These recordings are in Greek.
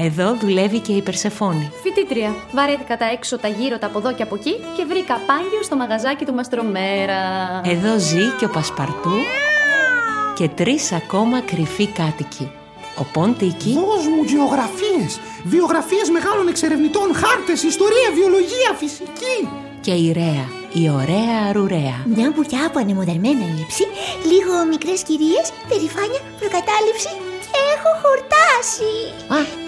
Εδώ δουλεύει και η Περσεφόνη. Φοιτήτρια. Βαρέθηκα τα έξω, τα γύρω, τα από εδώ και από εκεί και βρήκα πάγιο στο μαγαζάκι του Μαστρομέρα. Εδώ ζει και ο Πασπαρτού και τρεις ακόμα κρυφοί κάτοικοι. Ο Ποντίκη Δώσ' μου γεωγραφίες, βιογραφίες μεγάλων εξερευνητών, χάρτες, ιστορία, βιολογία, φυσική. και η Ρέα, η ωραία αρουρέα. Μια μπουριά από ανεμοδαρμένα ύψη, λίγο μικρές κυρίες, περηφάνεια, προκατάληψη και έχω χορτάσει. Α,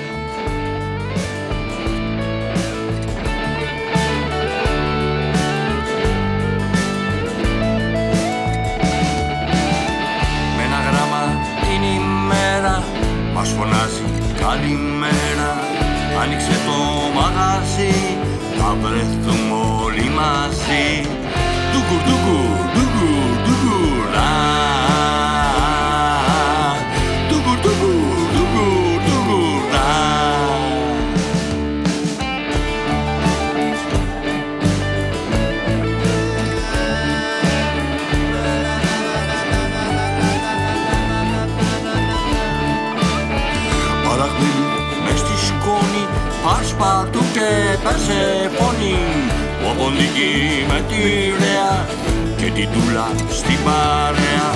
Άνοιξε το μαγαζί. Θα βρεθούμε Ο Ποντίκη με τη Ρέα Και την Τούλα στην παρέα.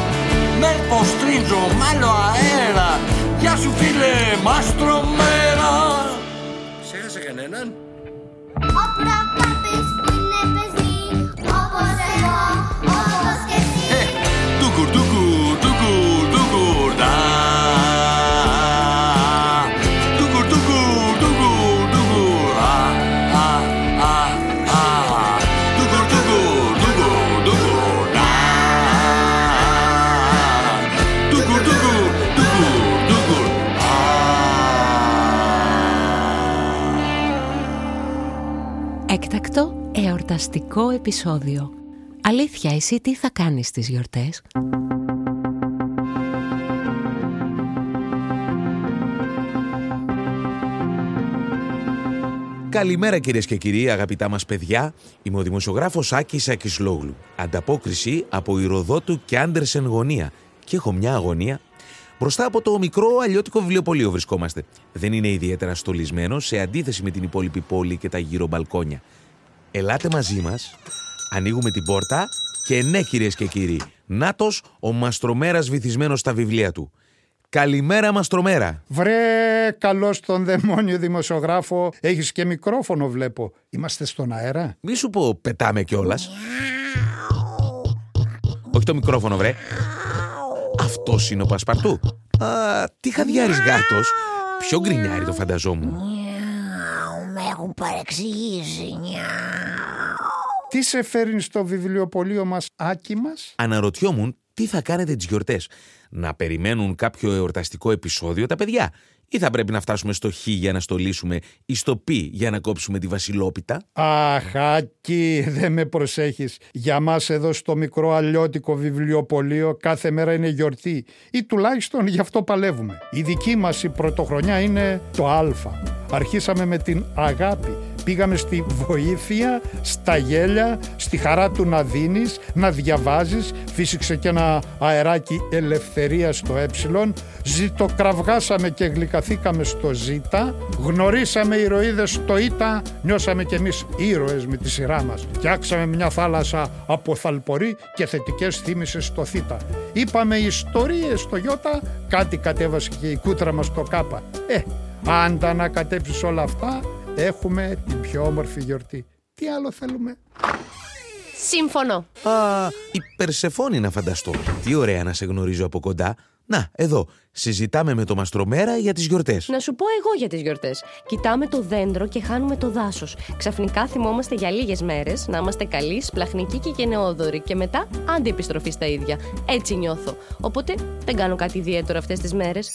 Με ποστρίτζο μ' άλλο αέρα. Γεια σου φίλε μαστρομέρα Ξέχασε κανέναν; Ο προπάπης είναι παιδί, όπως εγώ, εορταστικό επεισόδιο. Αλήθεια, εσύ τι θα κάνεις στις γιορτές; Καλημέρα κυρίες και κύριοι, αγαπητά μας παιδιά. Είμαι ο δημοσιογράφος Άκης Ακισλόγλου. Ανταπόκριση από Ηροδότου και Άντερσεν γωνία. Και έχω μια αγωνία. Μπροστά από το μικρό αλλιώτικο βιβλιοπωλείο βρισκόμαστε. Δεν είναι ιδιαίτερα στολισμένο σε αντίθεση με την υπόλοιπη πόλη και τα γύρω μπαλκόνια. Ελάτε μαζί μας, ανοίγουμε την πόρτα και ναι, κυρίες και κύριοι, νάτος ο μαστρομέρας βυθισμένος στα βιβλία του. Καλημέρα, μαστρομέρα. Βρε, καλός τον δαιμόνιο δημοσιογράφο. Έχεις και μικρόφωνο βλέπω. Είμαστε στον αέρα. Μη σου πω πετάμε κιόλας. Όχι το μικρόφωνο, βρε. Αυτός είναι ο Πασπαρτού. Α, τι χαδιάρης γάτος. Πιο γκρινιάρι το φανταζόμουν. Μιαου, Με έχουν παρεξηγήσει. Μιαου. Τι σε φέρνει στο βιβλιοπωλείο μας, Άκη μας; Αναρωτιόμουν τι θα κάνετε τις γιορτές. Να περιμένουν κάποιο εορταστικό επεισόδιο τα παιδιά; Ή θα πρέπει να φτάσουμε στο χ για να στολίσουμε ή στο π για να κόψουμε τη βασιλόπιτα; Αχ, Άκη, δεν με προσέχεις. Για μας εδώ στο μικρό αλλιώτικο βιβλιοπωλείο κάθε μέρα είναι γιορτή. Ή τουλάχιστον γι' αυτό παλεύουμε. Η δική μας η πρωτοχρονιά είναι το Α. Αρχίσαμε με την αγάπη. Πήγαμε στη βοήθεια, στα γέλια, στη χαρά του να δίνεις, να διαβάζεις. Φύσηξε και ένα αεράκι ελευθερίας στο ε. Ζητοκραυγάσαμε και γλυκαθήκαμε στο Ζ. Γνωρίσαμε ηρωίδες στο Ήτα. Νιώσαμε κι εμείς ήρωες με τη σειρά μας. Φτιάξαμε μια θάλασσα από θαλπορή και θετικές θύμησες στο Θ. Είπαμε ιστορίες στο Ι. Κάτι κατέβασε και η κούτρα μας στο Κ. Ε, αν τα ανακατέψεις όλα αυτά, έχουμε την πιο όμορφη γιορτή. Τι άλλο θέλουμε; Συμφωνώ. Α, η Περσεφόνη να φανταστώ. Τι ωραία να σε γνωρίζω από κοντά. Να, εδώ, συζητάμε με το Μαστρομέρα για τις γιορτές. Να σου πω εγώ για τις γιορτές. Κοιτάμε το δέντρο και χάνουμε το δάσος. Ξαφνικά θυμόμαστε για λίγες μέρες να είμαστε καλοί, σπλαχνικοί και γενναιόδοροι. Και μετά αντιεπιστροφή στα ίδια. Έτσι νιώθω. Οπότε δεν κάνω κάτι ιδιαίτερο αυτές τις μέρες.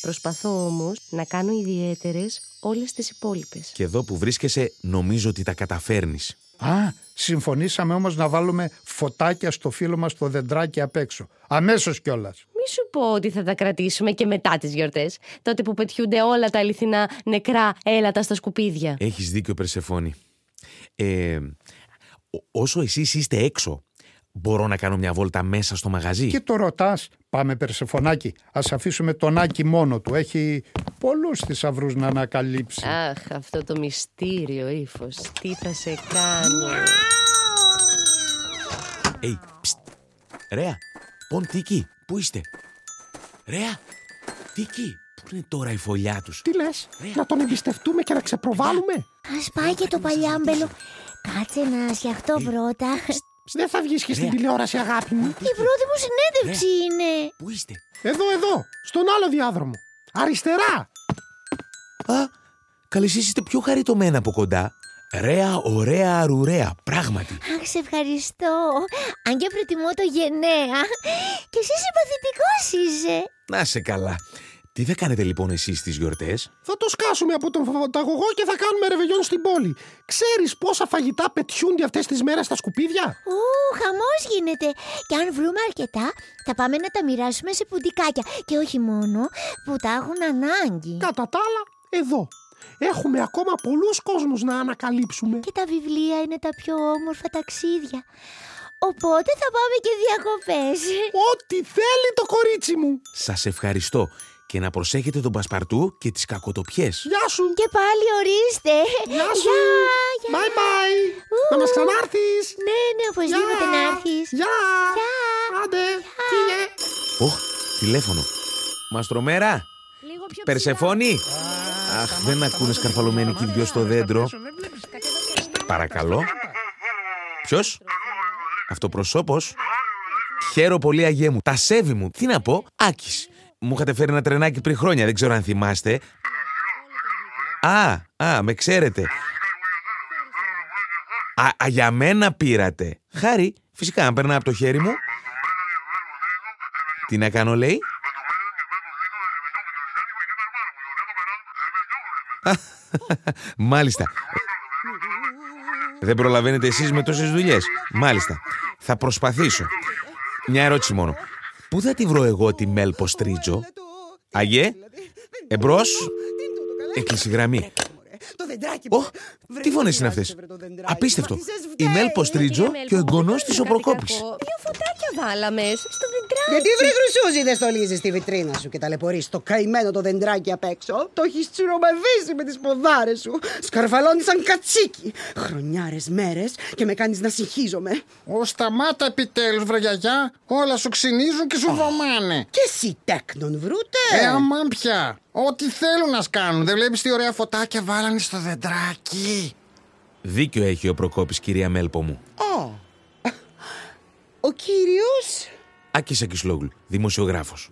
Προσπαθώ όμως να κάνω ιδιαίτερες όλες τις υπόλοιπες. Και εδώ που βρίσκεσαι νομίζω ότι τα καταφέρνεις. Α, συμφωνήσαμε όμως να βάλουμε φωτάκια στο φίλο μας το δεντράκι απ' έξω. Αμέσως κιόλας. Μη σου πω ότι θα τα κρατήσουμε και μετά τις γιορτές. Τότε που πετιούνται όλα τα αληθινά νεκρά έλατα στα σκουπίδια. Έχεις δίκιο Περσεφόνη. Ε, ό- όσο εσείς είστε έξω, μπορώ να κάνω μια βόλτα μέσα στο μαγαζί; Και το ρωτάς, πάμε Περσεφωνάκι, ας αφήσουμε τον Άκη μόνο του. Έχει πολλούς θησαυρούς να ανακαλύψει. Αχ, αυτό το μυστήριο ύφος. Τι θα σε κάνω; Ει, ψτ. Ρέα, πον Τίκη, πού είστε; Ρέα, Τίκη, πού είναι τώρα η φωλιά τους; Τι λες, να τον εμπιστευτούμε και να ξεπροβάλλουμε; Ας πάει και το παλιάμπελο. Κάτσε να σκιαχτώ πρώτα. Δεν θα βγεις και στην τηλεόραση αγάπη μου. Η πρώτη μου συνέντευξη είναι. Πού είστε; Εδώ, εδώ, στον άλλο διάδρομο. Αριστερά. Α, καλή εσείς είστε πιο χαριτωμένα από κοντά. Ρέα, ωραία, αρουραία, πράγματι. Αχ, σε ευχαριστώ. Αν και προτιμώ το γενναία. Και εσύ συμπαθητικός είσαι. Να σε καλά. Τι θα κάνετε λοιπόν εσείς στις γιορτές; Θα το σκάσουμε από τον φαγωγό και θα κάνουμε ρεβεγιόν στην πόλη. Ξέρεις πόσα φαγητά πετιούνται αυτές τις μέρες στα σκουπίδια; Ου, χαμός γίνεται. Και αν βρούμε αρκετά, θα πάμε να τα μοιράσουμε σε πουντικάκια. Και όχι μόνο, που τα έχουν ανάγκη. Κατά τα άλλα, εδώ. Έχουμε ακόμα πολλούς κόσμους να ανακαλύψουμε. Και τα βιβλία είναι τα πιο όμορφα ταξίδια. Οπότε θα πάμε και διακοπές. Ό,τι θέλει το κορίτσι μου. Σας ευχαριστώ και να προσέχετε τον Πασπαρτού και τις κακοτοπιές. Γεια σου. Και πάλι ορίστε. Γεια σου. Γεια, Bye bye. Να μας ξανάρθεις. Ναι, ναι, οπωσδήποτε Γεια. να έρθεις. Γεια. Γεια. Άντε. Φύγε. Ωχ, τηλέφωνο. Μαστρομέρα, Λίγο πιο Περσεφόνη. Αχ, δεν ακούνες σκαρφαλωμένοι και οι δυο στο δέντρο. Παρακαλώ. Ποιος; Αυτοπροσώπος. Χαίρο πολύ αγέ μου. Τα σέβη μου. Τι να πω. Άκης. Μου είχατε φέρει ένα τρενάκι πριν χρόνια. Δεν ξέρω αν θυμάστε. Α, α, με ξέρετε. Α, α, για μένα πήρατε. Χάρη, φυσικά, αν περνά από το χέρι μου. Τι να κάνω, λέει; Μάλιστα. Δεν προλαβαίνετε εσείς με τόσες δουλειές. Μάλιστα. Θα προσπαθήσω. Μια ερώτηση μόνο. Πού θα τη βρω εγώ τη Μέλ Ποστρίτζο; Αγέ, εμπρός, έκλεισε η γραμμή. Το δεντράκι Ω, τι φωνές είναι αυτές; Απίστευτο. Η Μέλ Ποστρίτζο και ο εγγονός της ο Προκόπης. Δύο φωτάκια βάλαμε στο δεντράκι. Γιατί βρε χρυσούζι δεν στολίζεις τη βιτρίνα σου και ταλαιπωρείς το καημένο το δεντράκι απ' έξω. Το έχεις τσιρομαδίσει με τις ποδάρες σου. Σκαρφαλώνεις σαν κατσίκι. Χρονιάρες μέρες και με κάνεις να συγχύζομαι. Ω, σταμάτα επιτέλους βρε γιαγιά, όλα σου ξυνίζουν και σου βρωμάνε. Και εσύ τέκνον βρούτε. Ε, αμάν πια. Ό,τι θέλουν να σκάνουν. Δεν βλέπεις τι ωραία φωτάκια βάλανε στο δεντράκι; Δίκιο έχει ο Προκόπης, κυρία Μέλπο μου. Ω. Ο κύριος; Άκης Ακισλόγλου, δημοσιογράφος.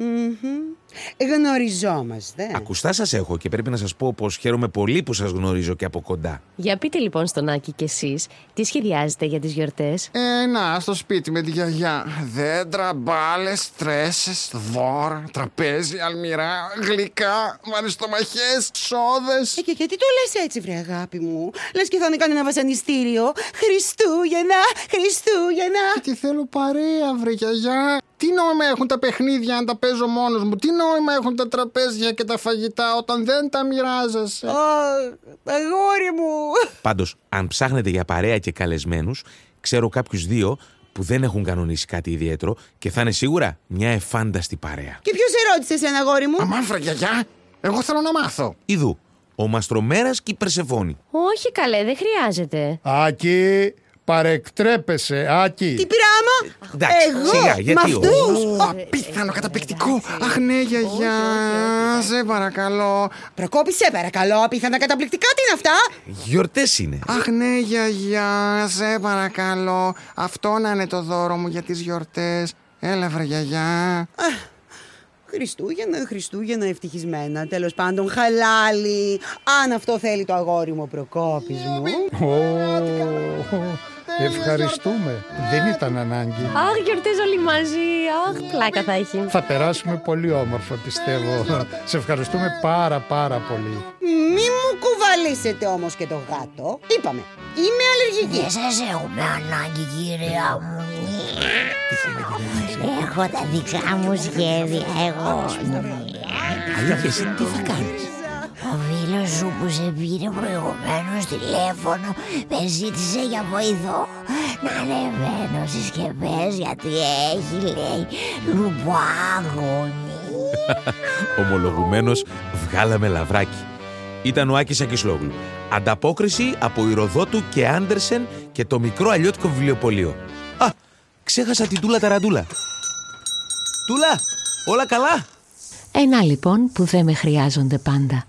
Γνωριζόμαστε. Ακουστά σας έχω και πρέπει να σας πω πως χαίρομαι πολύ που σας γνωρίζω και από κοντά. Για πείτε λοιπόν στον Άκη κι εσείς, τι σχεδιάζετε για τις γιορτές; Ε, να, στο σπίτι με τη γιαγιά. Δέντρα, μπάλες, τρέσει, δώρα, τραπέζι, αλμυρά, γλυκά, μαριστομαχέ, σόδες. Ε, και γιατί το λες έτσι βρε αγάπη μου; Λες και θα είναι κανένα βασανιστήριο Χριστούγεννα, Χριστούγεννα Τι θέλω παρέα, βρε γιαγιά. Τι νόημα έχουν τα παιχνίδια αν τα παίζω μόνος μου; Τι νόημα έχουν τα τραπέζια και τα φαγητά όταν δεν τα μοιράζεσαι; Ω, αγόρι μου Πάντως, αν ψάχνετε για παρέα και καλεσμένους, ξέρω κάποιους δύο που δεν έχουν κανονίσει κάτι ιδιαίτερο και θα είναι σίγουρα μια εφάνταστη παρέα. Και ποιος ερώτησε εσένα αγόρι μου; Αμάν, βρε γιαγιά. Εγώ θέλω να μάθω. Ιδού, ο Μαστρομέρας και η Περσεφόνη. Όχι καλέ, δεν χρειάζεται. Άκη, Παρεκτρέπεσαι, Άκη. Τι πειράμα! Εντάξει, Εγώ, σιγά, με γιατί αυτούς. όχι. Απίθανο, καταπληκτικό. Αχ, ναι, γιαγιά. Σε παρακαλώ. Προκόπη, σε παρακαλώ, απίθανα καταπληκτικά, τι είναι αυτά! Γιορτές είναι. Αχ, ναι, γιαγιά. Σε παρακαλώ. Αυτό να είναι το δώρο μου για τις γιορτές. Έλα, βρε, γιαγιά. Χριστούγεννα, Χριστούγεννα ευτυχισμένα, τέλος πάντων, χαλάλι. Αν αυτό θέλει το αγόρι μου, ο Προκόπης μου. Ω, Ευχαριστούμε. Δεν ήταν ανάγκη. Αχ, γιορτές όλοι μαζί. Αχ, πλάκα θα έχει. Θα περάσουμε πολύ όμορφα, πιστεύω. Σε ευχαριστούμε πάρα πάρα πολύ. Μη μου κουβαλήσετε όμως και το γάτο. Είπαμε, είμαι αλλεργική. Δεν σας έχουμε ανάγκη κυρία μου Έχω τα δικά μου σχέδια εγώ Αλήθεια, εσύ τι θα κάνεις; Ο φίλος σου που σε πήρε προηγουμένως τηλέφωνο με ζήτησε για βοηθό να ανεβαίνω στις σκεπές γιατί έχει λέει λουμπάγωνη Ομολογουμένως βγάλαμε λαβράκι. Ήταν ο Άκης Ακισλόγλου. Ανταπόκριση από Ηροδότου και Άντερσεν και το μικρό αλλιώτικο βιβλιοπωλείο. Α, ξέχασα την Τούλα Ταραντούλα. Τούλα, όλα καλά; Ένα λοιπόν που δεν με χρειάζονται πάντα.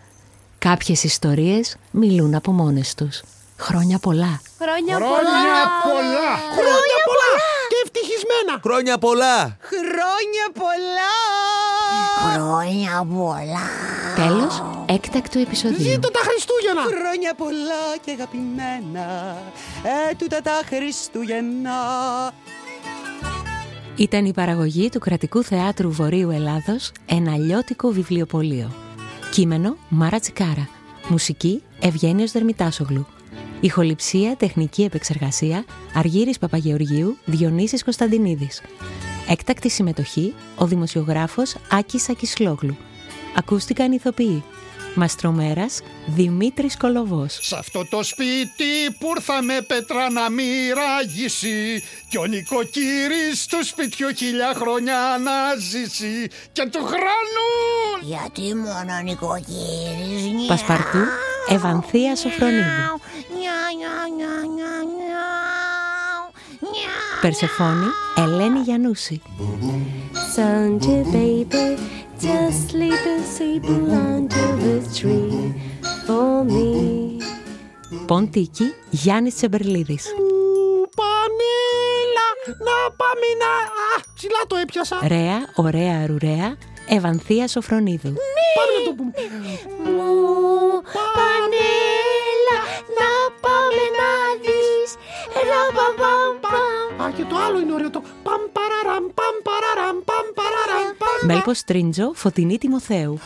Κάποιες ιστορίες μιλούν από μόνες τους. Χρόνια πολλά. Χρόνια Χρόνια πολλά. πολλά! Χρόνια πολλά και ευτυχισμένα. Χρόνια πολλά. Χρόνια πολλά! Χρόνια πολλά Τέλος έκτακτου επεισοδίου. Ζήτω τα Χριστούγεννα. Χρόνια πολλά και αγαπημένα, έτουτα τα Χριστούγεννα. Ήταν η παραγωγή του Κρατικού Θεάτρου Βορείου Ελλάδος ένα αλλιώτικο βιβλιοπωλείο. Κείμενο Μάρα Τσικάρα. Μουσική Ευγένιος Δερμητάσογλου. Ηχοληψία, τεχνική επεξεργασία Αργύρης Παπαγεωργίου, Διονύσης Κωνσταντινίδης. Έκτακτη συμμετοχή ο δημοσιογράφος Άκης Ακισλόγλου. Ακούστηκαν ηθοποιοί. Μαστρομέρας Δημήτρης Κολοβός. Σ' αυτό το σπίτι που ήρθα με πέτρα να μοιραγήσει Κι ο νοικοκύρης του σπιτιού χιλιά χρόνια να ζήσει Και του χρόνου Γιατί μόνο νοικοκύρης νιά. Πασπαρτού Ευανθία Σοφρονίδου. Νιά, νιά, νιά, νιά, νιά. Νιά. Περσεφόνη Ελένη Γιαννούση. Sunday baby, just sleep and sleep under the tree for me. Ποντίκη Γιάννης Τσεμπερλίδης. Πανίλα, να πάμε να... Α, ψηλά το έπιασα. Ρέα, ωραία, ρουρέα, Ευανθία Σοφρονίδου. Πάμε να το πούμε. Α, και το άλλο είναι ωραίο το παμ παραραμ, παμ παραραμ, παμ παραραμ, παμ. Μέλπος Τρίντζο, Φωτεινή Τιμοθέου.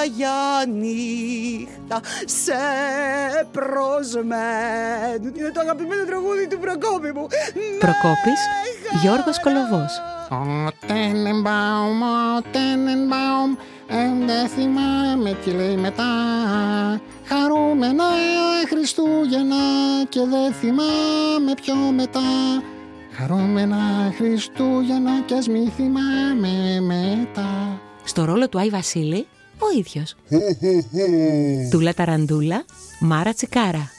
Άγια νύχτα σε προσμένουν. Είναι το αγαπημένο τραγούδι του Προκόπη μου. Προκόπης, Γιώργος Κολοβός. Ο Τένεμπαουμ, ο Τένεμπαουμ, ε, δεν θυμάμαι τι λέει μετά. Χαρούμενα Χριστούγεννα και δεν θυμάμαι πιο μετά. Χαρούμενα Χριστούγεννα και ας μη θυμάμαι μετά. Στο ρόλο του Άι Βασίλη, ο ίδιος. Τούλα Ταραντούλα, Μάρα Τσικάρα.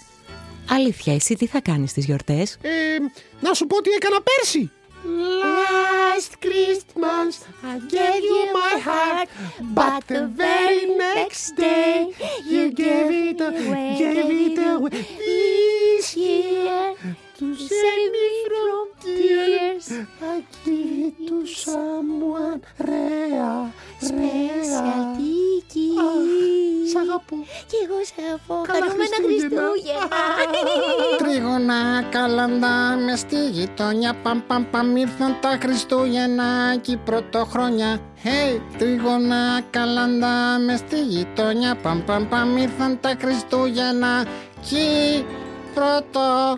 Αλήθεια, εσύ τι θα κάνεις τις γιορτές; Ε, να σου πω τι έκανα πέρσι. Last Christmas I gave you my heart, but the very next day you gave it away, gave it away. This year to save me from tears, I give it to someone real, special. Σ' αγαπώ. Κι εγώ σε αγαπώ. Καλά Χαρούμενα Χριστούγεννα. Χριστούγεννα. Τρίγωνα καλαντά μες στη γειτονιά. Παμ παμ παμ ήρθαν τα Χριστούγεννα Κι η πρωτοχρονιά. Hey, τρίγωνα καλαντά μες στη γειτονιά. Παμ παμ παμ ήρθαν τα Χριστούγεννα Κι η πρωτοχρονιά